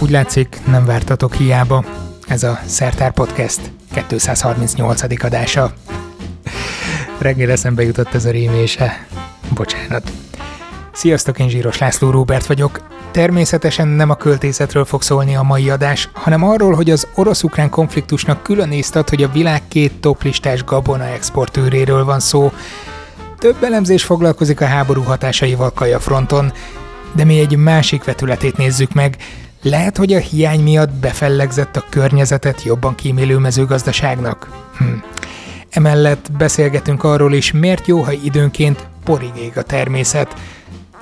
Úgy látszik, nem vártatok hiába. Ez a Szertár Podcast 238. adása. Reggel eszembe jutott ez a rémése. Bocsánat. Sziasztok, én Zsíros László Róbert vagyok. Természetesen nem a költészetről fog szólni a mai adás, hanem arról, hogy az orosz-ukrán konfliktusnak külön ad, hogy a világ két toplistás gabona exportőréről van szó. Több elemzés foglalkozik a háború hatásaival Kaja fronton, de mi egy másik vetületét nézzük meg. Lehet, hogy a hiány miatt befellegzett a környezetet jobban kímélő mezőgazdaságnak? Hm. Emellett beszélgetünk arról is, miért jó, ha időnként porig ég a természet.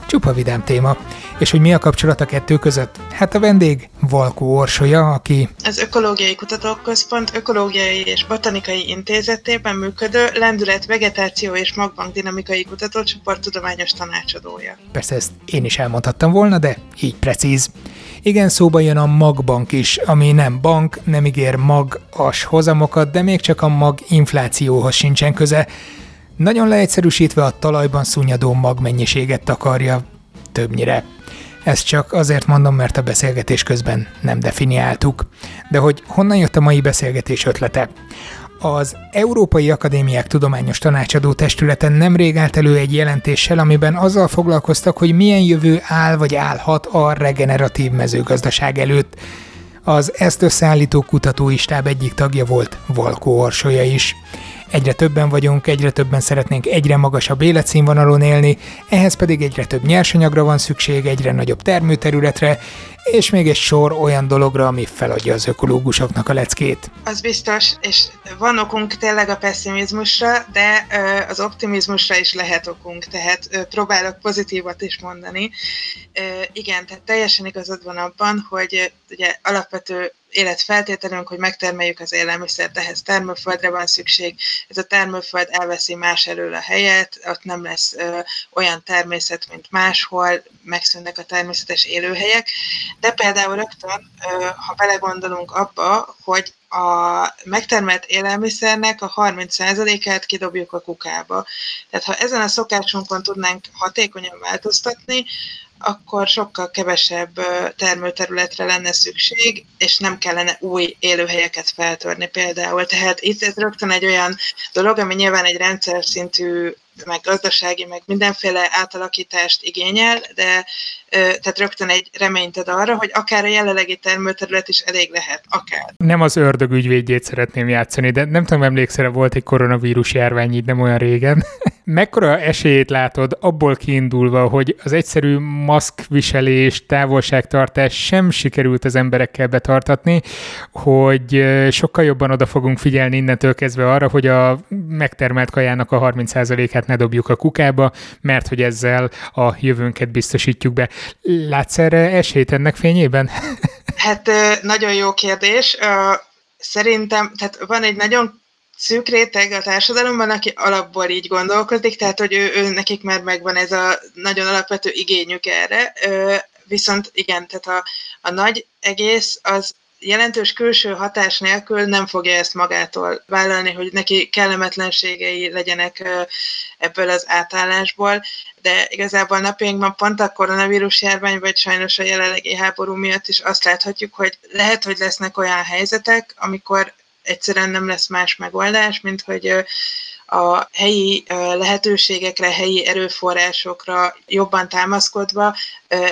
Csupa vidám téma. És hogy mi a kapcsolat a kettő között? Hát a vendég Valkó Orsolya, aki az Ökológiai Kutatóközpont Ökológiai és Botanikai Intézetében működő Lendület Vegetáció és Magbank Dinamikai Kutatócsoport tudományos tanácsadója. Persze ezt én is elmondhattam volna, de így precíz. Igen, szóba jön a magbank is, ami nem bank, nem ígér magas hozamokat, de még csak a mag inflációhoz sincsen köze. Nagyon leegyszerűsítve a talajban szúnyadó magmennyiséget takarja, többnyire. Ezt csak azért mondom, mert a beszélgetés közben nem definiáltuk. De hogy honnan jött a mai beszélgetés ötlete? Az Európai Akadémiák Tudományos Tanácsadó Testületen nemrég állt elő egy jelentéssel, amiben azzal foglalkoztak, hogy milyen jövő áll vagy állhat a regeneratív mezőgazdaság előtt. Az ezt összeállító kutatói stáb egyik tagja volt Valkó Orsolya is. Egyre többen vagyunk, egyre többen szeretnénk egyre magasabb életszínvonalon élni, ehhez pedig egyre több nyersanyagra van szükség, egyre nagyobb termőterületre, és még egy sor olyan dologra, ami feladja az ökológusoknak a leckét. Az biztos, és van okunk tényleg a pessimizmusra, de az optimizmusra is lehet okunk, tehát próbálok pozitívat is mondani. Igen, tehát teljesen igazad van abban, hogy ugye alapvető életfeltételünk, hogy megtermeljük az élelmiszert, ehhez termőföldre van szükség. Ez a termőföld elveszi más elől a helyet, ott nem lesz ö, olyan természet, mint máshol, megszűnnek a természetes élőhelyek. De például rögtön, ö, ha belegondolunk abba, hogy a megtermelt élelmiszernek a 30%-át kidobjuk a kukába. Tehát ha ezen a szokásunkon tudnánk hatékonyan változtatni, akkor sokkal kevesebb termőterületre lenne szükség, és nem kellene új élőhelyeket feltörni például. Tehát itt ez rögtön egy olyan dolog, ami nyilván egy rendszer szintű meg gazdasági, meg mindenféle átalakítást igényel, de tehát rögtön egy reményt ad arra, hogy akár a jelenlegi termőterület is elég lehet, akár. Nem az ördög ügyvédjét szeretném játszani, de nem tudom, emlékszel, volt egy koronavírus járvány így nem olyan régen. Mekkora esélyét látod abból kiindulva, hogy az egyszerű maszkviselés, távolságtartás sem sikerült az emberekkel betartatni, hogy sokkal jobban oda fogunk figyelni innentől kezdve arra, hogy a megtermelt kajának a 30%-át ne dobjuk a kukába, mert hogy ezzel a jövőnket biztosítjuk be. Látsz erre esélyt ennek fényében? Hát nagyon jó kérdés. Szerintem, tehát van egy nagyon szűk réteg a társadalomban, aki alapból így gondolkodik, tehát hogy ő, ő nekik már megvan ez a nagyon alapvető igényük erre, viszont igen, tehát a, a nagy egész az jelentős külső hatás nélkül nem fogja ezt magától vállalni, hogy neki kellemetlenségei legyenek ebből az átállásból, de igazából napjainkban pont a koronavírus járvány, vagy sajnos a jelenlegi háború miatt is azt láthatjuk, hogy lehet, hogy lesznek olyan helyzetek, amikor egyszerűen nem lesz más megoldás, mint hogy a helyi lehetőségekre, helyi erőforrásokra jobban támaszkodva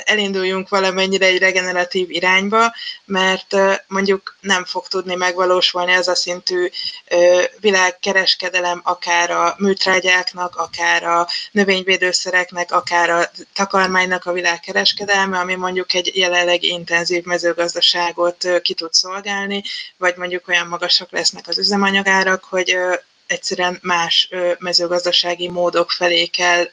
elinduljunk valamennyire egy regeneratív irányba, mert mondjuk nem fog tudni megvalósulni ez a szintű világkereskedelem akár a műtrágyáknak, akár a növényvédőszereknek, akár a takarmánynak a világkereskedelme, ami mondjuk egy jelenleg intenzív mezőgazdaságot ki tud szolgálni, vagy mondjuk olyan magasak lesznek az üzemanyagárak, hogy egyszerűen más mezőgazdasági módok felé kell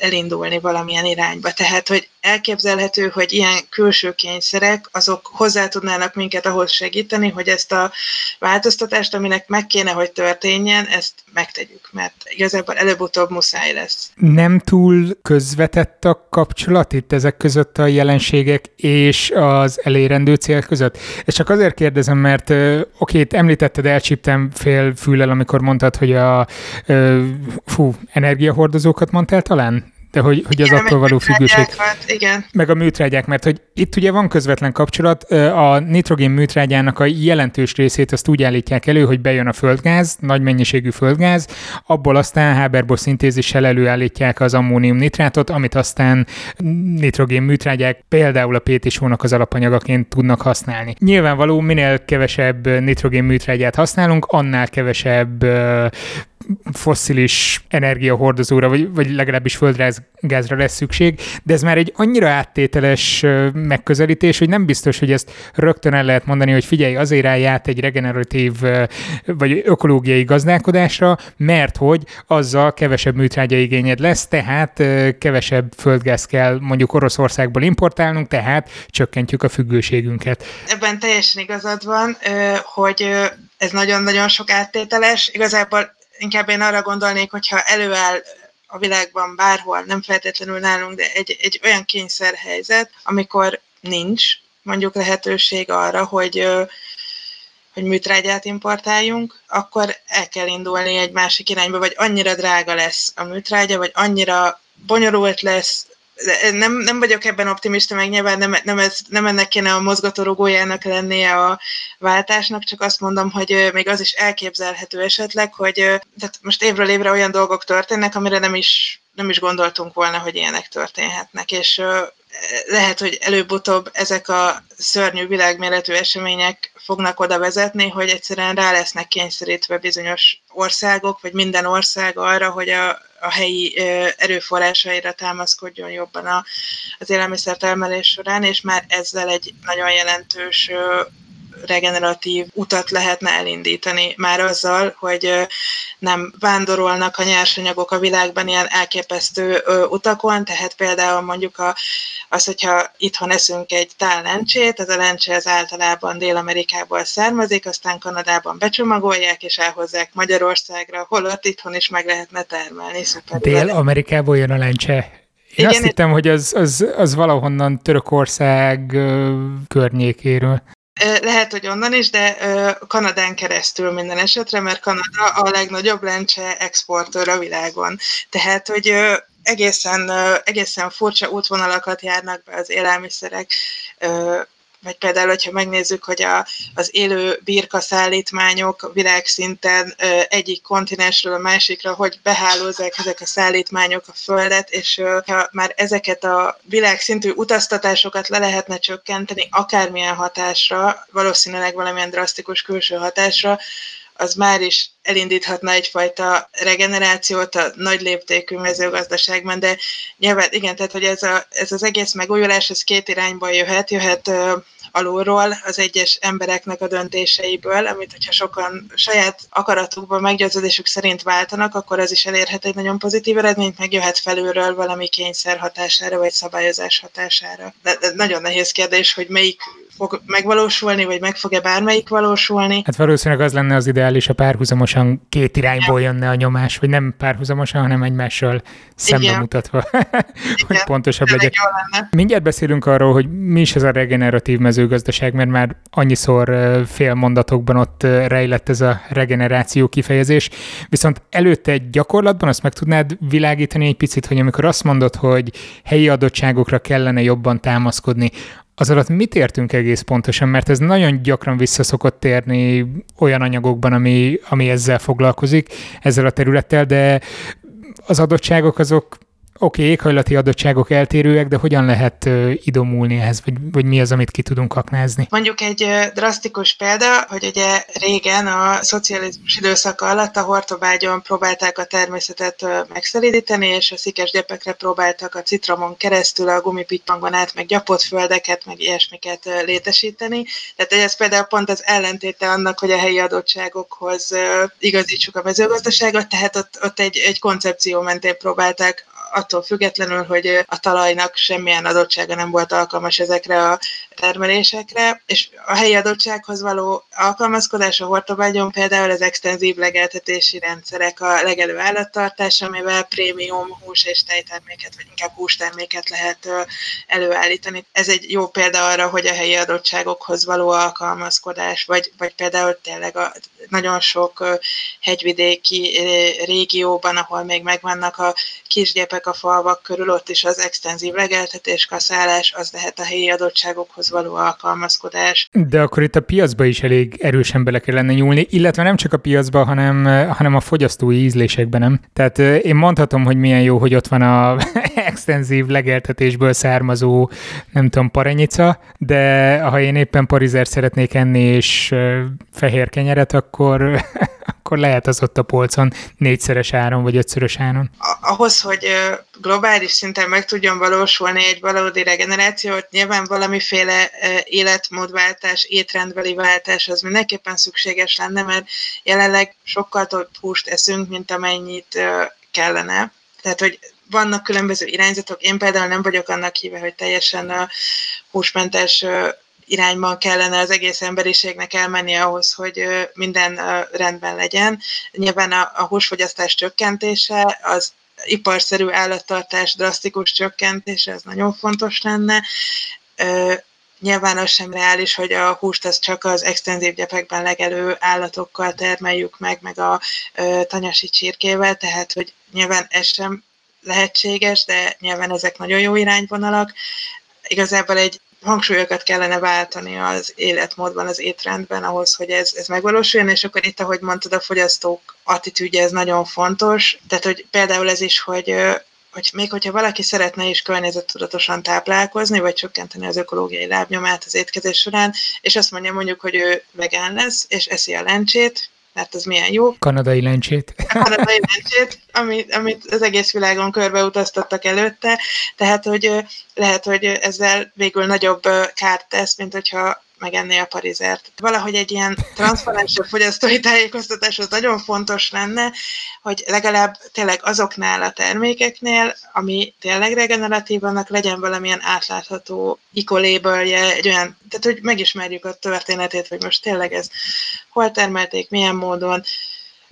elindulni valamilyen irányba. Tehát, hogy elképzelhető, hogy ilyen külső kényszerek, azok hozzá tudnának minket ahhoz segíteni, hogy ezt a változtatást, aminek meg kéne, hogy történjen, ezt megtegyük, mert igazából előbb-utóbb muszáj lesz. Nem túl közvetett a kapcsolat itt ezek között a jelenségek és az elérendő cél között? És csak azért kérdezem, mert oké, itt említetted, elcsíptem fél füllel, amikor mondtad, hogy a fú, energiahordozókat mondtál talán? De hogy, hogy az attól való függőség. Igen. Meg a műtrágyák, mert hogy itt ugye van közvetlen kapcsolat, a nitrogén műtrágyának a jelentős részét azt úgy állítják elő, hogy bejön a földgáz, nagy mennyiségű földgáz, abból aztán Haber-Bosch szintézissel előállítják az ammónium nitrátot, amit aztán nitrogén műtrágyák például a PTSO-nak az alapanyagaként tudnak használni. Nyilvánvaló, minél kevesebb nitrogén műtrágyát használunk, annál kevesebb fosszilis energiahordozóra, vagy, vagy legalábbis földgázra lesz szükség, de ez már egy annyira áttételes megközelítés, hogy nem biztos, hogy ezt rögtön el lehet mondani, hogy figyelj, azért állj egy regeneratív vagy ökológiai gazdálkodásra, mert hogy azzal kevesebb műtrágya igényed lesz, tehát kevesebb földgáz kell mondjuk Oroszországból importálnunk, tehát csökkentjük a függőségünket. Ebben teljesen igazad van, hogy ez nagyon-nagyon sok áttételes. Igazából inkább én arra gondolnék, hogyha előáll a világban bárhol, nem feltétlenül nálunk, de egy, egy olyan kényszerhelyzet, amikor nincs mondjuk lehetőség arra, hogy hogy műtrágyát importáljunk, akkor el kell indulni egy másik irányba, vagy annyira drága lesz a műtrágya, vagy annyira bonyolult lesz, nem, nem vagyok ebben optimista, meg nyilván nem, nem, ez, nem ennek kéne a mozgatórugójának lennie a váltásnak, csak azt mondom, hogy még az is elképzelhető esetleg, hogy tehát most évről évre olyan dolgok történnek, amire nem is, nem is gondoltunk volna, hogy ilyenek történhetnek, és lehet, hogy előbb-utóbb ezek a szörnyű világméretű események fognak oda vezetni, hogy egyszerűen rá lesznek kényszerítve bizonyos országok, vagy minden ország arra, hogy a, a helyi erőforrásaira támaszkodjon jobban a, az élelmiszertermelés során, és már ezzel egy nagyon jelentős regeneratív utat lehetne elindítani már azzal, hogy nem vándorolnak a nyersanyagok a világban ilyen elképesztő utakon, tehát például mondjuk a, az, hogyha itthon eszünk egy tál lencsét, ez a lencse az általában Dél-Amerikából származik, aztán Kanadában becsomagolják és elhozzák Magyarországra, holott itthon is meg lehetne termelni. Dél-Amerikából jön a lencse. Én Igen, azt hittem, hogy az, az, az valahonnan Törökország környékéről. Lehet, hogy onnan is, de Kanadán keresztül minden esetre, mert Kanada a legnagyobb lencse exportőr a világon. Tehát, hogy egészen, egészen furcsa útvonalakat járnak be az élelmiszerek vagy például, hogyha megnézzük, hogy a, az élő birka szállítmányok világszinten ö, egyik kontinensről a másikra, hogy behálózzák ezek a szállítmányok a Földet, és ö, ha már ezeket a világszintű utaztatásokat le lehetne csökkenteni, akármilyen hatásra, valószínűleg valamilyen drasztikus külső hatásra, az már is elindíthatna egyfajta regenerációt a nagy léptékű mezőgazdaságban, de nyilván igen, tehát hogy ez, a, ez az egész megújulás, ez két irányba jöhet, jöhet alulról az egyes embereknek a döntéseiből, amit hogyha sokan saját akaratukban meggyőződésük szerint váltanak, akkor az is elérhet egy nagyon pozitív eredményt, meg jöhet felülről valami kényszer hatására, vagy szabályozás hatására. De, de nagyon nehéz kérdés, hogy melyik fog megvalósulni, vagy meg fog-e bármelyik valósulni. Hát valószínűleg az lenne az ideális, a párhuzamosan két irányból jönne a nyomás, vagy nem párhuzamosan, hanem egymással szembe Igen. mutatva, hogy pontosabb legyen. Mindjárt beszélünk arról, hogy mi is ez a regeneratív mezőgazdaság, mert már annyiszor fél mondatokban ott rejlett ez a regeneráció kifejezés, viszont előtte egy gyakorlatban azt meg tudnád világítani egy picit, hogy amikor azt mondod, hogy helyi adottságokra kellene jobban támaszkodni, az alatt mit értünk egész pontosan? Mert ez nagyon gyakran visszaszokott térni olyan anyagokban, ami, ami ezzel foglalkozik, ezzel a területtel, de az adottságok azok Oké, okay, éghajlati adottságok eltérőek, de hogyan lehet idomulni ehhez, vagy, vagy mi az, amit ki tudunk aknázni? Mondjuk egy drasztikus példa, hogy ugye régen a szocializmus időszaka alatt a hortobágyon próbálták a természetet megszelídíteni, és a szikes gyepekre próbáltak a citromon keresztül a gumipitpangon át, meg gyapott földeket, meg ilyesmiket létesíteni. Tehát ez például pont az ellentéte annak, hogy a helyi adottságokhoz igazítsuk a mezőgazdaságot, tehát ott, ott egy, egy koncepció mentén próbálták attól függetlenül, hogy a talajnak semmilyen adottsága nem volt alkalmas ezekre a termelésekre, és a helyi adottsághoz való alkalmazkodás a hortobágyon például az extenzív legeltetési rendszerek, a legelő állattartás, amivel prémium hús és tejterméket, vagy inkább hústerméket lehet előállítani. Ez egy jó példa arra, hogy a helyi adottságokhoz való alkalmazkodás, vagy, vagy például tényleg a nagyon sok hegyvidéki régióban, ahol még megvannak a kisgyepek, gyepek a falvak körül, ott is az extenzív legeltetés, kaszálás, az lehet a helyi adottságokhoz való alkalmazkodás. De akkor itt a piacba is elég erősen bele kellene nyúlni, illetve nem csak a piacba, hanem, hanem a fogyasztói ízlésekben, nem? Tehát én mondhatom, hogy milyen jó, hogy ott van a extenzív legeltetésből származó, nem tudom, paranyica, de ha én éppen parizer szeretnék enni és fehér kenyeret, akkor akkor lehet az ott a polcon négyszeres áron, vagy ötszörös áron. Ahhoz, hogy globális szinten meg tudjon valósulni egy valódi regenerációt, nyilván valamiféle életmódváltás, étrendbeli váltás az mindenképpen szükséges lenne, mert jelenleg sokkal több húst eszünk, mint amennyit kellene. Tehát, hogy vannak különböző irányzatok. Én például nem vagyok annak híve, hogy teljesen a húsmentes irányban kellene az egész emberiségnek elmenni ahhoz, hogy minden rendben legyen. Nyilván a, a húsfogyasztás csökkentése, az iparszerű állattartás drasztikus csökkentése, ez nagyon fontos lenne. Nyilván az sem reális, hogy a húst az csak az extenzív gyepekben legelő állatokkal termeljük meg, meg a tanyasi csirkével, tehát hogy nyilván ez sem lehetséges, de nyilván ezek nagyon jó irányvonalak. Igazából egy hangsúlyokat kellene váltani az életmódban, az étrendben ahhoz, hogy ez, ez megvalósuljon, és akkor itt, ahogy mondtad, a fogyasztók attitűdje ez nagyon fontos. Tehát, hogy például ez is, hogy hogy még hogyha valaki szeretne is környezettudatosan táplálkozni, vagy csökkenteni az ökológiai lábnyomát az étkezés során, és azt mondja mondjuk, hogy ő vegán lesz, és eszi a lencsét, mert az milyen jó. Kanadai lencsét. Kanadai lencsét, amit, amit az egész világon körbeutaztattak előtte, tehát hogy lehet, hogy ezzel végül nagyobb kárt tesz, mint hogyha megenné a parizert. Valahogy egy ilyen transzparensebb fogyasztói tájékoztatás az nagyon fontos lenne, hogy legalább tényleg azoknál a termékeknél, ami tényleg regeneratívanak, legyen valamilyen átlátható ikolébölje, egy olyan, tehát hogy megismerjük a történetét, hogy most tényleg ez hol termelték, milyen módon,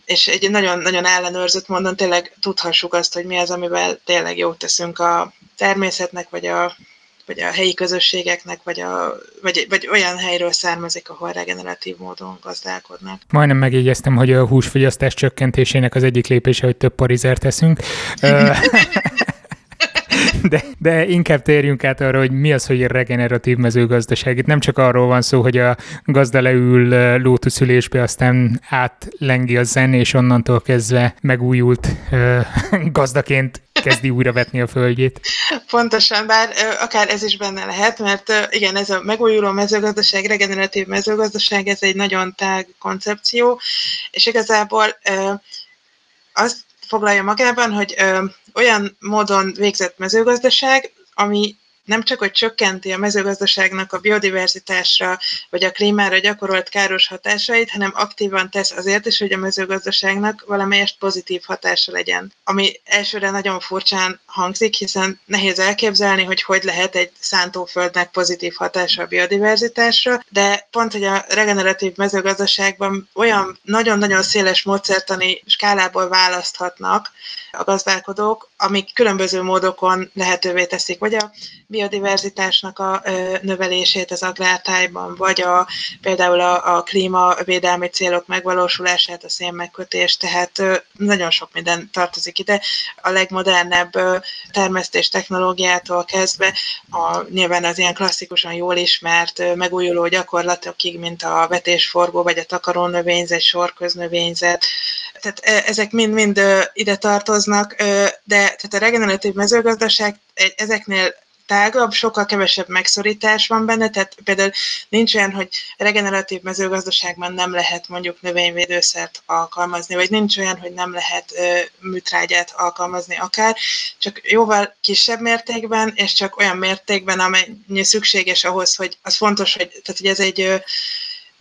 és egy nagyon-nagyon ellenőrzött módon tényleg tudhassuk azt, hogy mi az, amivel tényleg jót teszünk a természetnek, vagy a vagy a helyi közösségeknek, vagy, a, vagy, vagy olyan helyről származik, ahol regeneratív módon gazdálkodnak. Majdnem megjegyeztem, hogy a húsfogyasztás csökkentésének az egyik lépése, hogy több parizert teszünk. de, de inkább térjünk át arra, hogy mi az, hogy regeneratív mezőgazdaság. Itt nem csak arról van szó, hogy a gazda leül lótuszülésbe, aztán átlengi a zen, és onnantól kezdve megújult gazdaként kezdi újra vetni a földjét. Pontosan, bár akár ez is benne lehet, mert igen, ez a megújuló mezőgazdaság, regeneratív mezőgazdaság, ez egy nagyon tág koncepció, és igazából azt foglalja magában, hogy olyan módon végzett mezőgazdaság, ami nem csak, hogy csökkenti a mezőgazdaságnak a biodiverzitásra vagy a klímára gyakorolt káros hatásait, hanem aktívan tesz azért is, hogy a mezőgazdaságnak valamelyest pozitív hatása legyen. Ami elsőre nagyon furcsán hangzik, hiszen nehéz elképzelni, hogy hogy lehet egy szántóföldnek pozitív hatása a biodiverzitásra, de pont, hogy a regeneratív mezőgazdaságban olyan nagyon-nagyon széles módszertani skálából választhatnak a gazdálkodók, amik különböző módokon lehetővé teszik, vagy a biodiverzitásnak a növelését az agrártájban, vagy a, például a, a klímavédelmi célok megvalósulását, a szénmegkötés, tehát nagyon sok minden tartozik ide. A legmodernebb termesztés technológiától kezdve, a, nyilván az ilyen klasszikusan jól ismert megújuló gyakorlatokig, mint a vetésforgó, vagy a takarónövényzet, sorköznövényzet, tehát ezek mind-mind ide tartoznak, de tehát a regeneratív mezőgazdaság ezeknél tágabb, sokkal kevesebb megszorítás van benne, tehát például nincs olyan, hogy regeneratív mezőgazdaságban nem lehet mondjuk növényvédőszert alkalmazni, vagy nincs olyan, hogy nem lehet ö, műtrágyát alkalmazni akár, csak jóval kisebb mértékben, és csak olyan mértékben, amennyi szükséges ahhoz, hogy az fontos, hogy, tehát, hogy ez egy ö,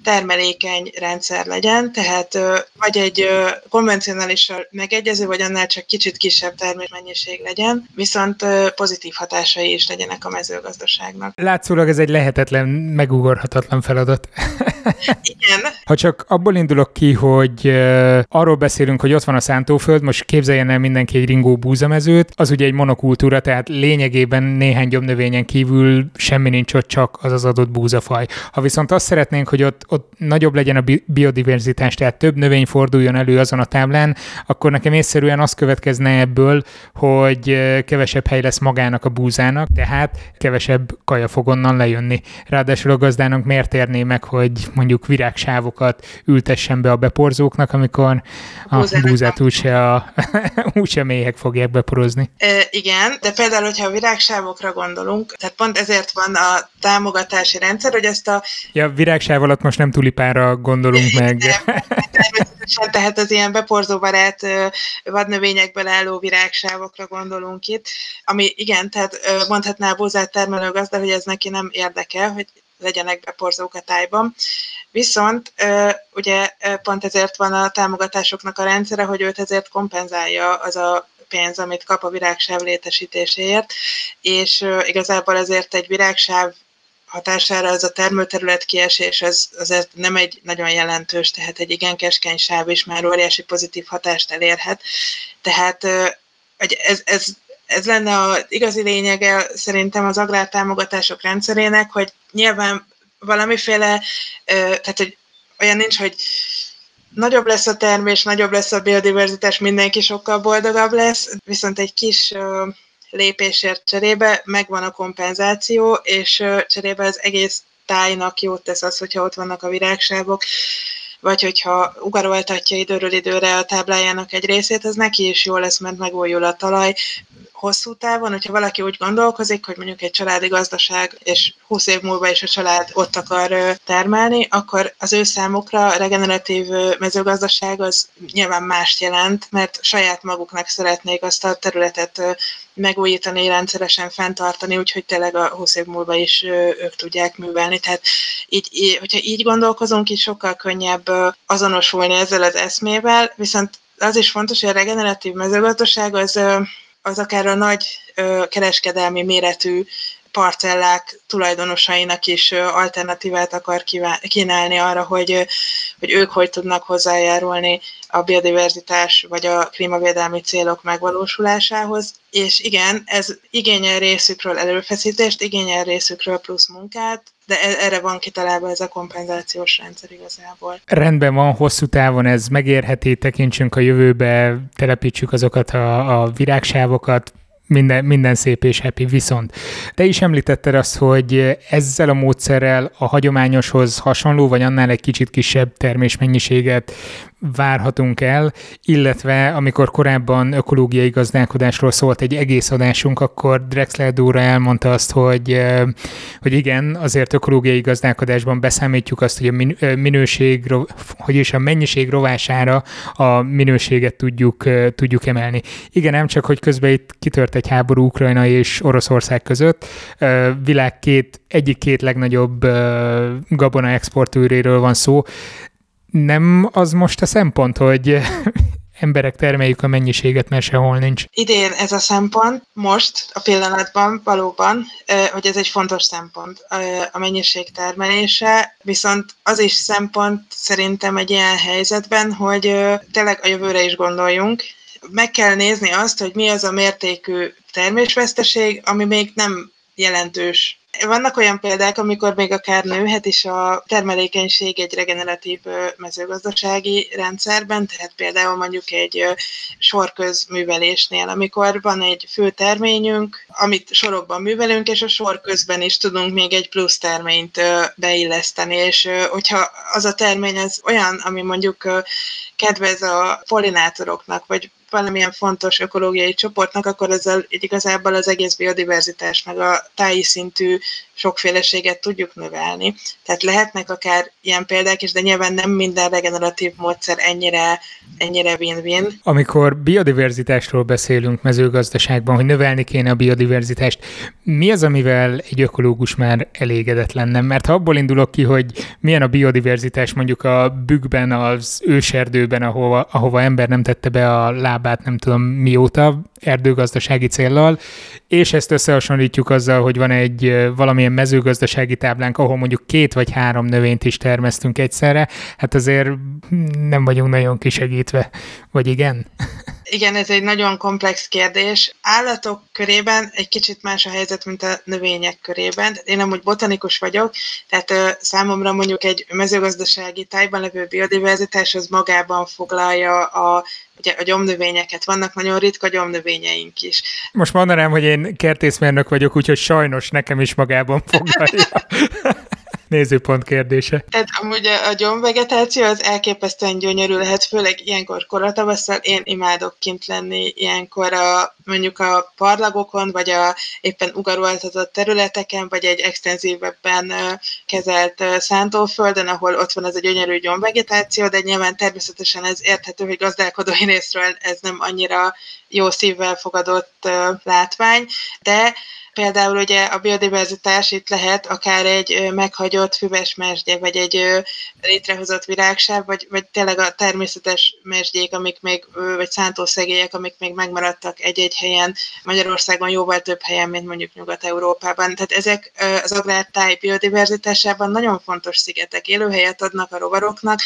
termelékeny rendszer legyen, tehát vagy egy konvencionálisan megegyező, vagy annál csak kicsit kisebb termésmennyiség legyen, viszont pozitív hatásai is legyenek a mezőgazdaságnak. Látszólag ez egy lehetetlen, megugorhatatlan feladat. Igen. Ha csak abból indulok ki, hogy uh, arról beszélünk, hogy ott van a szántóföld, most képzeljen el mindenki egy ringó búzamezőt, az ugye egy monokultúra, tehát lényegében néhány gyomnövényen kívül semmi nincs ott, csak az az adott búzafaj. Ha viszont azt szeretnénk, hogy ott, ott nagyobb legyen a biodiverzitás, tehát több növény forduljon elő azon a táblán, akkor nekem észszerűen az következne ebből, hogy kevesebb hely lesz magának a búzának, tehát kevesebb kaja fog onnan lejönni. Ráadásul a gazdának miért érné meg, hogy mondjuk virágsávokat ültessen be a beporzóknak, amikor a búzát úgyse, a, úgyse méhek fogják beporozni. E, igen, de például, hogyha a virágsávokra gondolunk, tehát pont ezért van a támogatási rendszer, hogy ezt a... Ja, virágsáv alatt most nem tulipára gondolunk meg. Természetesen, tehát az ilyen beporzóbarát vadnövényekből álló virágsávokra gondolunk itt, ami igen, tehát mondhatná a búzát termelő gazda, hogy ez neki nem érdekel, hogy legyenek beporzók a tájban. Viszont ugye pont ezért van a támogatásoknak a rendszere, hogy őt ezért kompenzálja az a pénz, amit kap a virágsáv létesítéséért, és igazából ezért egy virágsáv hatására ez a termőterület kiesés az azért nem egy nagyon jelentős, tehát egy igen keskeny sáv is már óriási pozitív hatást elérhet. Tehát ez, ez, ez lenne az igazi lényege szerintem az agrártámogatások rendszerének, hogy nyilván valamiféle, tehát hogy olyan nincs, hogy nagyobb lesz a termés, nagyobb lesz a biodiverzitás, mindenki sokkal boldogabb lesz, viszont egy kis lépésért cserébe megvan a kompenzáció, és cserébe az egész tájnak jót tesz az, hogyha ott vannak a virágsávok, vagy hogyha ugaroltatja időről időre a táblájának egy részét, az neki is jó lesz, mert megújul a talaj, hosszú távon, hogyha valaki úgy gondolkozik, hogy mondjuk egy családi gazdaság, és 20 év múlva is a család ott akar termelni, akkor az ő számukra a regeneratív mezőgazdaság az nyilván mást jelent, mert saját maguknak szeretnék azt a területet megújítani, rendszeresen fenntartani, úgyhogy tényleg a 20 év múlva is ők tudják művelni. Tehát így, hogyha így gondolkozunk, így sokkal könnyebb azonosulni ezzel az eszmével, viszont az is fontos, hogy a regeneratív mezőgazdaság az az akár a nagy kereskedelmi méretű parcellák tulajdonosainak is alternatívát akar kínálni arra, hogy, hogy ők hogy tudnak hozzájárulni a biodiverzitás vagy a klímavédelmi célok megvalósulásához. És igen, ez igényel részükről előfeszítést, igényel részükről plusz munkát, de e- erre van kitalálva ez a kompenzációs rendszer igazából. Rendben van, hosszú távon ez megérheti, tekintsünk a jövőbe, telepítsük azokat a, a virágsávokat, minden, minden szép és happy. Viszont te is említetted azt, hogy ezzel a módszerrel a hagyományoshoz hasonló, vagy annál egy kicsit kisebb termésmennyiséget várhatunk el, illetve amikor korábban ökológiai gazdálkodásról szólt egy egész adásunk, akkor Drexler Dóra elmondta azt, hogy, hogy igen, azért ökológiai gazdálkodásban beszámítjuk azt, hogy a minőség, hogy is a mennyiség rovására a minőséget tudjuk, tudjuk emelni. Igen, nem csak, hogy közben itt kitört egy háború Ukrajna és Oroszország között, világ két, egyik két legnagyobb gabona exportőréről van szó, nem az most a szempont, hogy emberek termeljük a mennyiséget, mert sehol nincs. Idén ez a szempont, most, a pillanatban valóban, hogy ez egy fontos szempont, a mennyiség termelése, viszont az is szempont szerintem egy ilyen helyzetben, hogy tényleg a jövőre is gondoljunk, meg kell nézni azt, hogy mi az a mértékű termésveszteség, ami még nem jelentős. Vannak olyan példák, amikor még akár nőhet is a termelékenység egy regeneratív mezőgazdasági rendszerben, tehát például mondjuk egy sorközművelésnél, amikor van egy fő terményünk, amit sorokban művelünk, és a sor közben is tudunk még egy plusz terményt beilleszteni, és hogyha az a termény az olyan, ami mondjuk kedvez a pollinátoroknak, vagy valamilyen fontos ökológiai csoportnak, akkor ezzel igazából az egész biodiverzitás, meg a táji szintű sokféleséget tudjuk növelni. Tehát lehetnek akár ilyen példák is, de nyilván nem minden regeneratív módszer ennyire, ennyire win-win. Amikor biodiverzitásról beszélünk mezőgazdaságban, hogy növelni kéne a biodiverzitást, mi az, amivel egy ökológus már elégedett lenne? Mert ha abból indulok ki, hogy milyen a biodiverzitás mondjuk a bükkben, az őserdőben, ahova, ahova ember nem tette be a lábát, lábát nem tudom mióta, erdőgazdasági céllal, és ezt összehasonlítjuk azzal, hogy van egy valamilyen mezőgazdasági táblánk, ahol mondjuk két vagy három növényt is termesztünk egyszerre, hát azért nem vagyunk nagyon kisegítve, vagy igen? Igen, ez egy nagyon komplex kérdés. Állatok körében egy kicsit más a helyzet, mint a növények körében. Én amúgy botanikus vagyok, tehát ö, számomra mondjuk egy mezőgazdasági tájban levő biodiverzitás az magában foglalja a ugye a gyomnövényeket, vannak nagyon ritka gyomnövényeink is. Most mondanám, hogy én kertészmérnök vagyok, úgyhogy sajnos nekem is magában foglalja. nézőpont kérdése. Tehát amúgy a, a gyomvegetáció az elképesztően gyönyörű lehet, főleg ilyenkor koratavasszal. Én imádok kint lenni ilyenkor a, mondjuk a parlagokon, vagy a éppen ugaroltatott területeken, vagy egy extenzívebben kezelt szántóföldön, ahol ott van ez a gyönyörű gyomvegetáció, de nyilván természetesen ez érthető, hogy gazdálkodói részről ez nem annyira jó szívvel fogadott látvány, de Például ugye a biodiverzitás itt lehet akár egy meghagyott füves mesdje, vagy egy létrehozott virágsáv, vagy, vagy tényleg a természetes mesdjék, amik még, vagy szántószegélyek, amik még megmaradtak egy-egy helyen, Magyarországon jóval több helyen, mint mondjuk Nyugat-Európában. Tehát ezek az agrártáj biodiverzitásában nagyon fontos szigetek. Élőhelyet adnak a rovaroknak,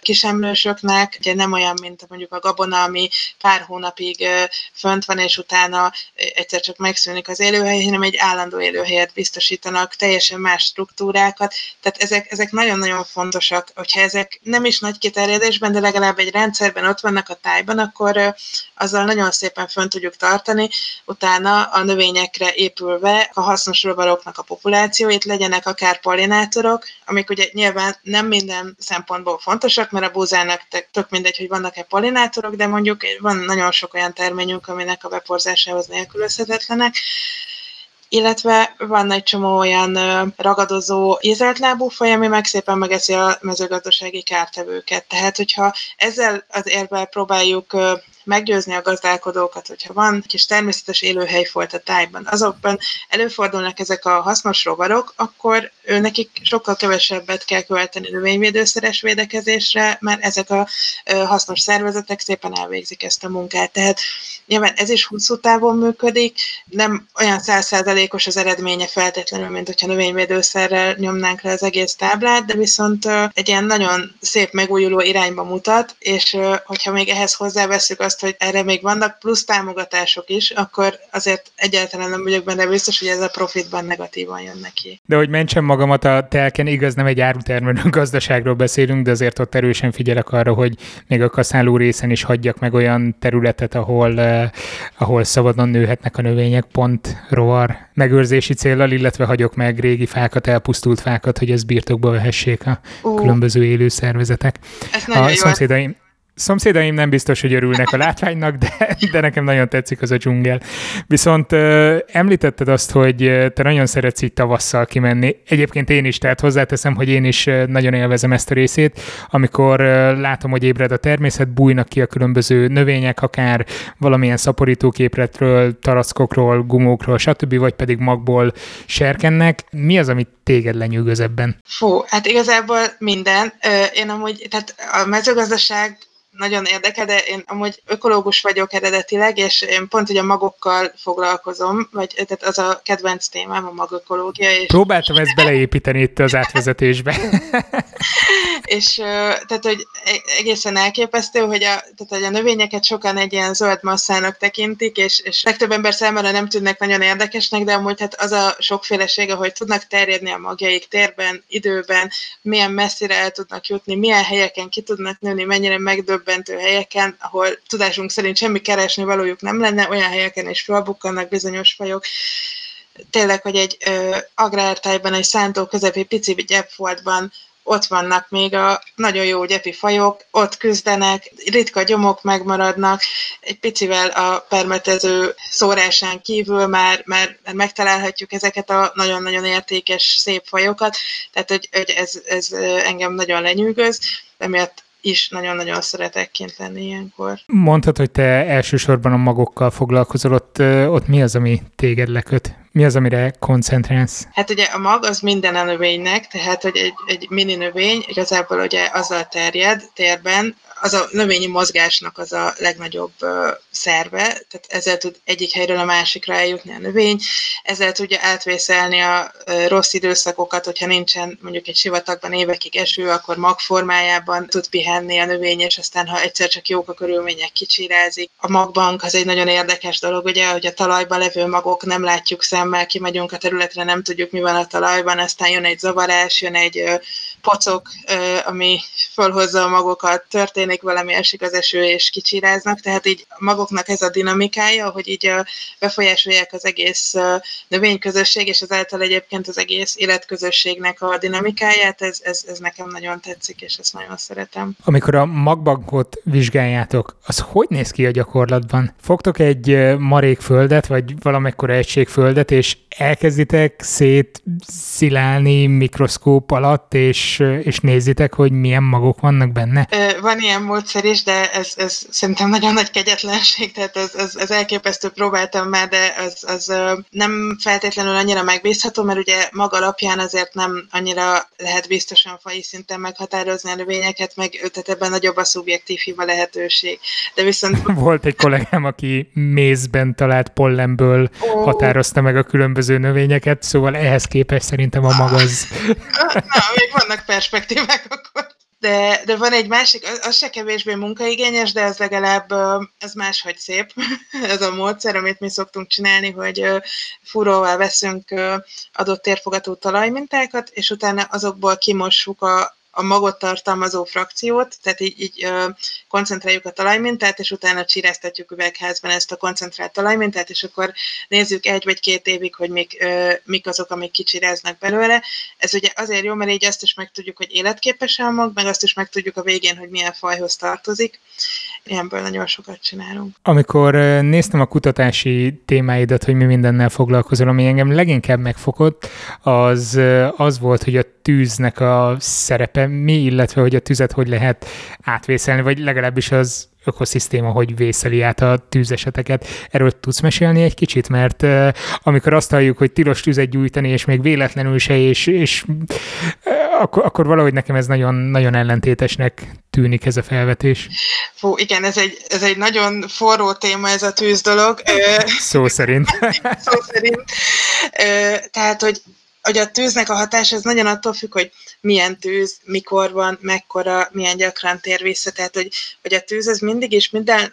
kisemlősöknek, ugye nem olyan, mint mondjuk a gabona, ami pár hónapig fönt van, és utána egyszer csak megszűnik az élőhely, hanem egy állandó élőhelyet biztosítanak, teljesen más struktúrákat, tehát ezek, ezek nagyon-nagyon fontosak, hogyha ezek nem is nagy kiterjedésben, de legalább egy rendszerben ott vannak a tájban, akkor azzal nagyon szépen fönn tudjuk tartani, utána a növényekre épülve a hasznos rovaroknak a populációit legyenek akár pollinátorok, amik ugye nyilván nem minden szempontból fontosak, mert a búzának tök mindegy, hogy vannak-e pollinátorok, de mondjuk van nagyon sok olyan terményünk, aminek a beporzásához nélkülözhetetlenek, illetve van egy csomó olyan ragadozó ízeltlábú faj, ami meg szépen megeszi a mezőgazdasági kártevőket. Tehát, hogyha ezzel az érvel próbáljuk meggyőzni a gazdálkodókat, hogyha van kis természetes élőhely volt a tájban, azokban előfordulnak ezek a hasznos rovarok, akkor ő nekik sokkal kevesebbet kell költeni növényvédőszeres védekezésre, mert ezek a hasznos szervezetek szépen elvégzik ezt a munkát. Tehát nyilván ez is hosszú távon működik, nem olyan százszázalékos az eredménye feltétlenül, mint hogyha növényvédőszerrel nyomnánk le az egész táblát, de viszont egy ilyen nagyon szép megújuló irányba mutat, és hogyha még ehhez hozzáveszünk azt, azt, hogy erre még vannak plusz támogatások is, akkor azért egyáltalán nem vagyok benne biztos, hogy ez a profitban negatívan jön neki. De hogy mentsem magamat a telken, igaz, nem egy árutermelő gazdaságról beszélünk, de azért ott erősen figyelek arra, hogy még a kaszáló részen is hagyjak meg olyan területet, ahol, eh, ahol szabadon nőhetnek a növények, pont rovar megőrzési célral, illetve hagyok meg régi fákat, elpusztult fákat, hogy ez birtokba vehessék a uh. különböző élő szervezetek. a szomszédaim, szomszédaim nem biztos, hogy örülnek a látványnak, de, de nekem nagyon tetszik az a dzsungel. Viszont uh, említetted azt, hogy te nagyon szeretsz így tavasszal kimenni. Egyébként én is, tehát hozzáteszem, hogy én is nagyon élvezem ezt a részét, amikor uh, látom, hogy ébred a természet, bújnak ki a különböző növények, akár valamilyen szaporítóképletről, tarackokról, gumókról, stb., vagy pedig magból serkennek. Mi az, amit téged lenyűgöz ebben? Fú, hát igazából minden. Én amúgy, tehát a mezőgazdaság nagyon érdekel, de én amúgy ökológus vagyok eredetileg, és én pont ugye a magokkal foglalkozom, vagy tehát az a kedvenc témám a magökológia. És Próbáltam ezt beleépíteni itt az átvezetésbe. és tehát, hogy e-, egészen elképesztő, hogy a, tehát, hogy a növényeket sokan egy ilyen zöld masszának tekintik, és, és legtöbb ember számára nem tűnnek nagyon érdekesnek, de amúgy hát az a sokfélesége, hogy tudnak terjedni a magjaik térben, időben, milyen messzire el tudnak jutni, milyen helyeken ki tudnak nőni, mennyire megdöbb megdöbbentő helyeken, ahol tudásunk szerint semmi keresni valójuk nem lenne, olyan helyeken is felbukkannak bizonyos fajok. Tényleg, hogy egy ö, agrártájban, egy szántó közepi pici gyepfoltban ott vannak még a nagyon jó gyepi fajok, ott küzdenek, ritka gyomok megmaradnak, egy picivel a permetező szórásán kívül már, már megtalálhatjuk ezeket a nagyon-nagyon értékes, szép fajokat, tehát hogy, hogy ez, ez engem nagyon lenyűgöz, emiatt is nagyon-nagyon szeretek kint lenni ilyenkor. Mondhatod, hogy te elsősorban a magokkal foglalkozol, ott, ott mi az, ami téged leköt? Mi az, amire koncentrálsz? Hát ugye a mag az minden a növénynek, tehát hogy egy, egy mini növény igazából ugye azzal terjed térben, az a növényi mozgásnak az a legnagyobb szerve, tehát ezzel tud egyik helyről a másikra eljutni a növény, ezzel tudja átvészelni a rossz időszakokat, hogyha nincsen mondjuk egy sivatagban évekig eső, akkor magformájában tud pihenni a növény, és aztán ha egyszer csak jók a körülmények, kicsirázik. A magbank az egy nagyon érdekes dolog, ugye, hogy a talajban levő magok nem látjuk szemmel, kimegyünk a területre, nem tudjuk, mi van a talajban, aztán jön egy zavarás, jön egy pocok, ami fölhozza a magokat, történik valami, esik az eső, és kicsiráznak, tehát így magoknak ez a dinamikája, hogy így befolyásolják az egész növényközösség, és ezáltal egyébként az egész életközösségnek a dinamikáját, ez, ez, ez nekem nagyon tetszik, és ezt nagyon szeretem. Amikor a magbankot vizsgáljátok, az hogy néz ki a gyakorlatban? Fogtok egy marék földet, vagy valamekkora egység földet, és elkezditek szétszilálni mikroszkóp alatt, és, és nézitek, hogy milyen magok vannak benne? Van ilyen módszer is, de ez, ez szerintem nagyon nagy kegyetlenség, tehát ez, ez, ez elképesztő, próbáltam már, de az, az nem feltétlenül annyira megbízható, mert ugye maga alapján azért nem annyira lehet biztosan fai szinten meghatározni a növényeket, meg tehát ebben nagyobb a szubjektív hiba lehetőség. De viszont... Volt egy kollégám, aki mézben talált pollenből oh. határozta meg a különböző növényeket, szóval ehhez képest szerintem a mag az... Na, még vannak perspektívák akkor. De, de van egy másik, az se kevésbé munkaigényes, de ez legalább ez máshogy szép, ez a módszer, amit mi szoktunk csinálni, hogy fúróval veszünk adott térfogató talajmintákat, és utána azokból kimossuk a, a magot tartalmazó frakciót, tehát így, így ö, koncentráljuk a talajmintát, és utána csiráztatjuk üvegházban ezt a koncentrált talajmintát, és akkor nézzük egy vagy két évig, hogy mik, ö, mik azok, amik kicsiráznak belőle. Ez ugye azért jó, mert így azt is megtudjuk, hogy életképes a mag, meg azt is megtudjuk a végén, hogy milyen fajhoz tartozik. Ilyenből nagyon sokat csinálunk. Amikor néztem a kutatási témáidat, hogy mi mindennel foglalkozol, ami engem leginkább megfogott, az az volt, hogy a tűznek a szerepe mi, illetve hogy a tüzet hogy lehet átvészelni, vagy legalábbis az ökoszisztéma, hogy vészeli át a tűzeseteket. Erről tudsz mesélni egy kicsit, mert uh, amikor azt halljuk, hogy tilos tüzet gyújtani, és még véletlenül se, és, és uh, akkor, akkor valahogy nekem ez nagyon, nagyon ellentétesnek tűnik ez a felvetés. Fú, igen, ez egy, ez egy nagyon forró téma ez a tűz dolog. Szó szerint. Szó szerint. Tehát, hogy hogy a tűznek a hatása az nagyon attól függ, hogy milyen tűz, mikor van, mekkora, milyen gyakran tér vissza. Tehát, hogy, hogy a tűz az mindig is minden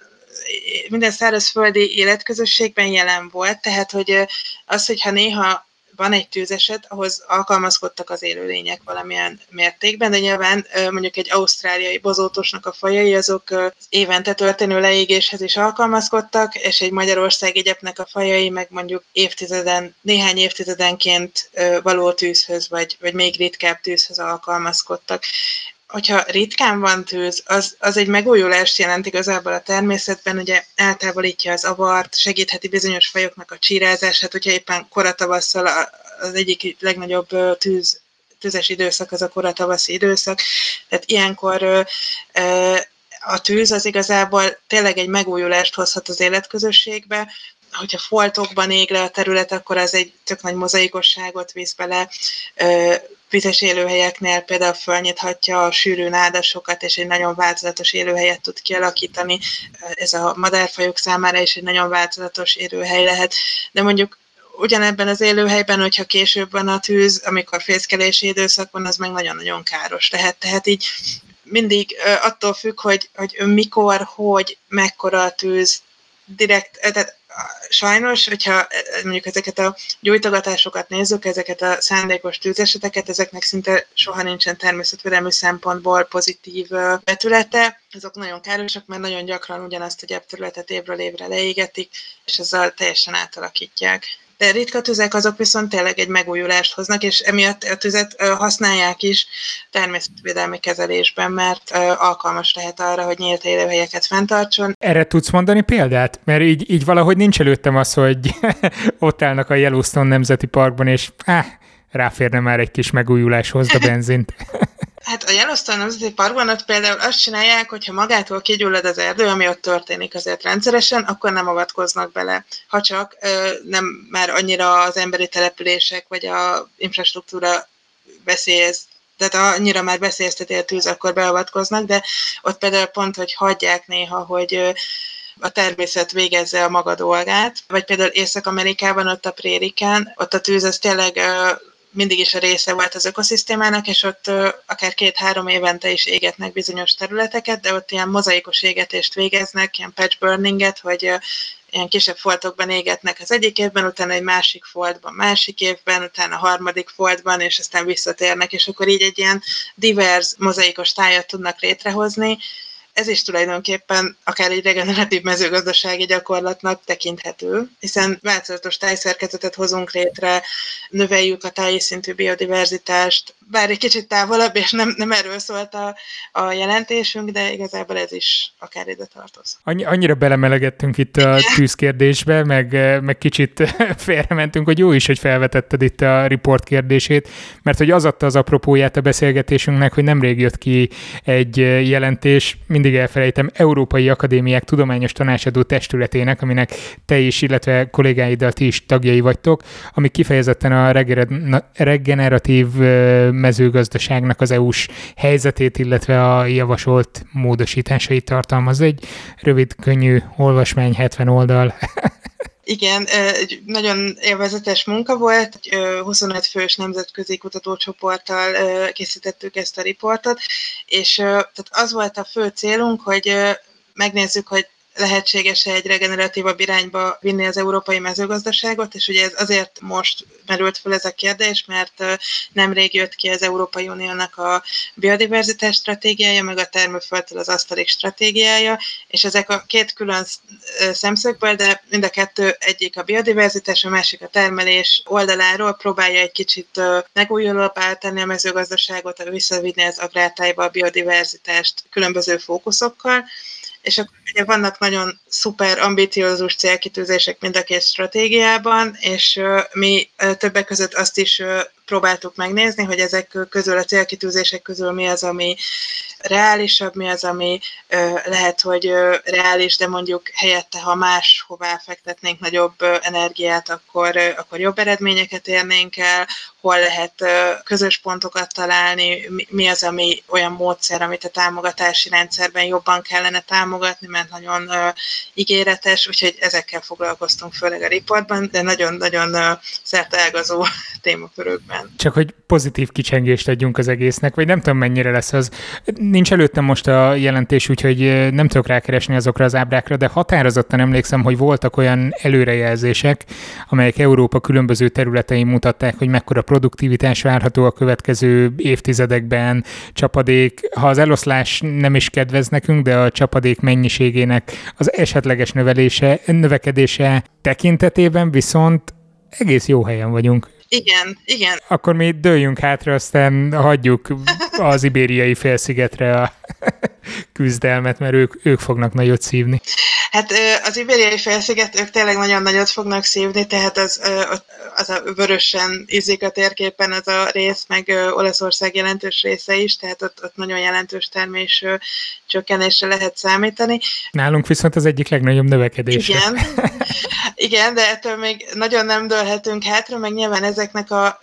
minden szárazföldi életközösségben jelen volt, tehát hogy az, hogyha néha van egy tűzeset, ahhoz alkalmazkodtak az élőlények valamilyen mértékben, de nyilván mondjuk egy ausztráliai bozótosnak a fajai, azok évente történő leégéshez is alkalmazkodtak, és egy magyarországi gyepnek a fajai meg mondjuk évtizeden, néhány évtizedenként való tűzhöz, vagy, vagy még ritkább tűzhöz alkalmazkodtak hogyha ritkán van tűz, az, az egy megújulást jelent igazából a természetben, ugye eltávolítja az avart, segítheti bizonyos fajoknak a csírázását, hogyha éppen koratavasszal az egyik legnagyobb tűz, tüzes időszak az a koratavaszi időszak, tehát ilyenkor a tűz az igazából tényleg egy megújulást hozhat az életközösségbe, hogyha foltokban ég le a terület, akkor az egy tök nagy mozaikosságot visz bele, vizes élőhelyeknél például fölnyithatja a sűrű nádasokat, és egy nagyon változatos élőhelyet tud kialakítani. Ez a madárfajok számára is egy nagyon változatos élőhely lehet. De mondjuk ugyanebben az élőhelyben, hogyha később van a tűz, amikor fészkelési időszak van, az meg nagyon-nagyon káros lehet. Tehát így mindig attól függ, hogy, hogy mikor, hogy, mekkora a tűz, direkt, tehát sajnos, hogyha mondjuk ezeket a gyújtogatásokat nézzük, ezeket a szándékos tűzeseteket, ezeknek szinte soha nincsen természetvédelmi szempontból pozitív betülete. Azok nagyon károsak, mert nagyon gyakran ugyanazt a gyepterületet évről évre leégetik, és ezzel teljesen átalakítják. Ritka tüzek azok viszont tényleg egy megújulást hoznak, és emiatt a tüzet használják is természetvédelmi kezelésben, mert alkalmas lehet arra, hogy nyílt élőhelyeket fenntartson. Erre tudsz mondani példát? Mert így, így valahogy nincs előttem az, hogy ott állnak a Yellowstone Nemzeti Parkban, és áh, ráférne már egy kis megújuláshoz a benzint. Hát a Yellowstone Nemzeti Parkban ott például azt csinálják, hogyha magától kigyullad az erdő, ami ott történik azért rendszeresen, akkor nem avatkoznak bele. Ha csak nem már annyira az emberi települések vagy a infrastruktúra veszélyez, tehát annyira már veszélyezteti a tűz, akkor beavatkoznak, de ott például pont, hogy hagyják néha, hogy a természet végezze a maga dolgát, vagy például Észak-Amerikában, ott a prérikán, ott a tűz az tényleg mindig is a része volt az ökoszisztémának, és ott akár két-három évente is égetnek bizonyos területeket, de ott ilyen mozaikos égetést végeznek, ilyen patch burninget, hogy ilyen kisebb foltokban égetnek az egyik évben, utána egy másik foltban, másik évben, utána a harmadik foltban, és aztán visszatérnek, és akkor így egy ilyen divers mozaikos tájat tudnak létrehozni, ez is tulajdonképpen akár egy regeneratív mezőgazdasági gyakorlatnak tekinthető, hiszen változatos tájszerkezetet hozunk létre, növeljük a táji szintű biodiverzitást, bár egy kicsit távolabb, és nem, nem erről szólt a, a jelentésünk, de igazából ez is akár ide tartoz. Annyi, annyira belemelegettünk itt a tűzkérdésbe, meg, meg kicsit félrementünk, hogy jó is, hogy felvetetted itt a report kérdését, mert hogy az adta az apropóját a beszélgetésünknek, hogy nemrég jött ki egy jelentés, mindig elfelejtem, Európai Akadémiák Tudományos Tanácsadó Testületének, aminek te is, illetve kollégáiddal ti is tagjai vagytok, ami kifejezetten a regeneratív mezőgazdaságnak az EU-s helyzetét, illetve a javasolt módosításait tartalmaz. Egy rövid, könnyű olvasmány, 70 oldal. Igen, egy nagyon élvezetes munka volt, egy 25 fős nemzetközi kutatócsoporttal készítettük ezt a riportot, és tehát az volt a fő célunk, hogy megnézzük, hogy lehetséges-e egy regeneratívabb irányba vinni az európai mezőgazdaságot, és ugye ez azért most merült fel ez a kérdés, mert nemrég jött ki az Európai Uniónak a biodiverzitás stratégiája, meg a termőföldtől az asztalik stratégiája, és ezek a két külön szemszögből, de mind a kettő egyik a biodiverzitás, a másik a termelés oldaláról próbálja egy kicsit megújulóbbá tenni a mezőgazdaságot, visszavinni az agrártájba a biodiverzitást különböző fókuszokkal, és akkor ugye vannak nagyon szuper ambiciózus célkitűzések mind a két stratégiában, és mi többek között azt is próbáltuk megnézni, hogy ezek közül a célkitűzések közül mi az, ami reálisabb, mi az, ami lehet, hogy reális, de mondjuk helyette, ha máshová fektetnénk nagyobb energiát, akkor, akkor jobb eredményeket érnénk el, hol lehet közös pontokat találni, mi az, ami olyan módszer, amit a támogatási rendszerben jobban kellene támogatni, mert nagyon ígéretes, úgyhogy ezekkel foglalkoztunk főleg a riportban, de nagyon-nagyon ágazó témakörökben. Csak hogy pozitív kicsengést adjunk az egésznek, vagy nem tudom mennyire lesz az. Nincs előttem most a jelentés, úgyhogy nem tudok rákeresni azokra az ábrákra, de határozottan emlékszem, hogy voltak olyan előrejelzések, amelyek Európa különböző területein mutatták, hogy mekkora produktivitás várható a következő évtizedekben, csapadék, ha az eloszlás nem is kedvez nekünk, de a csapadék mennyiségének az esetleges növelése, növekedése tekintetében viszont egész jó helyen vagyunk. Igen, igen. Akkor mi dőljünk hátra, aztán hagyjuk az ibériai félszigetre a küzdelmet, mert ők, ők fognak nagyot szívni. Hát az ibériai felsziget, ők tényleg nagyon nagyot fognak szívni, tehát az, az a vörösen ízik a térképen az a rész, meg Olaszország jelentős része is, tehát ott, ott nagyon jelentős termés csökkenésre lehet számítani. Nálunk viszont az egyik legnagyobb növekedés. Igen, igen, de ettől még nagyon nem dőlhetünk hátra, meg nyilván ezeknek a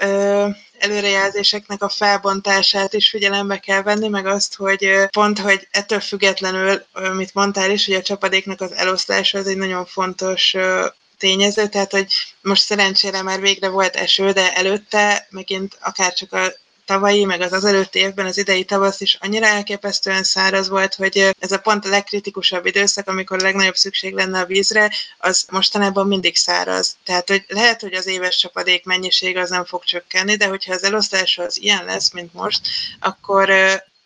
előrejelzéseknek a felbontását is figyelembe kell venni, meg azt, hogy pont, hogy ettől függetlenül, amit mondtál is, hogy a csapadéknak az eloszlása az egy nagyon fontos tényező, tehát hogy most szerencsére már végre volt eső, de előtte megint akár csak a tavalyi, meg az azelőtti évben, az idei tavasz is annyira elképesztően száraz volt, hogy ez a pont a legkritikusabb időszak, amikor a legnagyobb szükség lenne a vízre, az mostanában mindig száraz. Tehát, hogy lehet, hogy az éves csapadék mennyiség az nem fog csökkenni, de hogyha az elosztás az ilyen lesz, mint most, akkor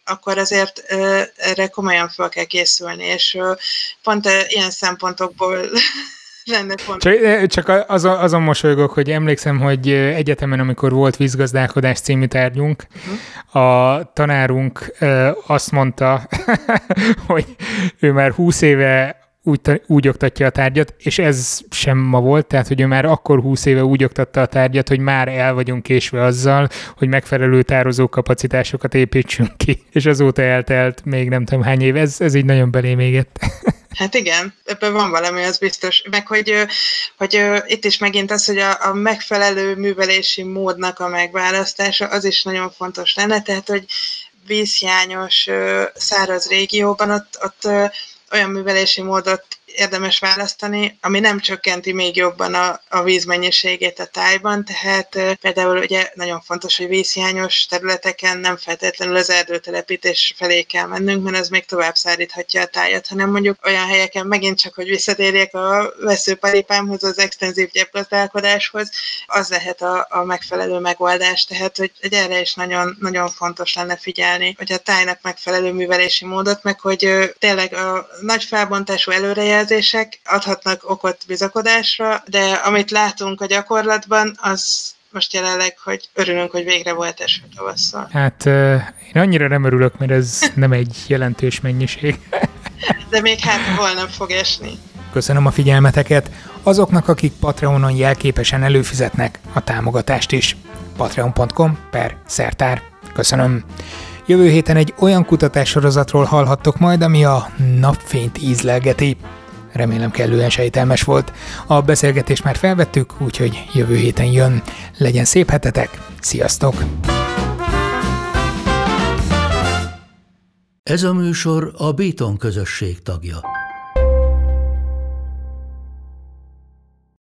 akkor azért erre komolyan fel kell készülni, és pont ilyen szempontokból lenne Csak, eh, csak azon, azon mosolygok, hogy emlékszem, hogy eh, egyetemen, amikor volt vízgazdálkodás című tárgyunk, uh-huh. a tanárunk azt mondta, hogy ő már húsz éve úgy, úgy oktatja a tárgyat, és ez sem ma volt, tehát hogy ő már akkor 20 éve úgy oktatta a tárgyat, hogy már el vagyunk késve azzal, hogy megfelelő tározó kapacitásokat építsünk ki, és azóta eltelt még nem tudom hány év, ez, ez így nagyon belém égett. Hát igen, ebben van valami, az biztos. Meg hogy, hogy itt is megint az, hogy a, a megfelelő művelési módnak a megválasztása, az is nagyon fontos lenne, tehát hogy vízhiányos száraz régióban ott, ott olyan művelési módot érdemes választani, ami nem csökkenti még jobban a, a vízmennyiségét a tájban, tehát például ugye nagyon fontos, hogy vízhiányos területeken nem feltétlenül az erdőtelepítés felé kell mennünk, mert az még tovább szállíthatja a tájat, hanem mondjuk olyan helyeken megint csak, hogy visszatérjek a veszőparipámhoz, az extenzív gyepgazdálkodáshoz, az lehet a, a megfelelő megoldás, tehát hogy, hogy erre is nagyon, nagyon fontos lenne figyelni, hogy a tájnak megfelelő művelési módot, meg hogy tényleg a nagy felbontású előrejelzés visszajelzések adhatnak okot bizakodásra, de amit látunk a gyakorlatban, az most jelenleg, hogy örülünk, hogy végre volt eső tavasszal. Hát én annyira nem örülök, mert ez nem egy jelentős mennyiség. De még hát holnap fog esni. Köszönöm a figyelmeteket azoknak, akik Patreonon jelképesen előfizetnek a támogatást is. patreon.com per szertár. Köszönöm. Jövő héten egy olyan kutatássorozatról hallhattok majd, ami a napfényt ízlelgeti. Remélem kellően sejtelmes volt. A beszélgetést már felvettük, úgyhogy jövő héten jön. Legyen szép hetetek, sziasztok! Ez a műsor a Béton közösség tagja.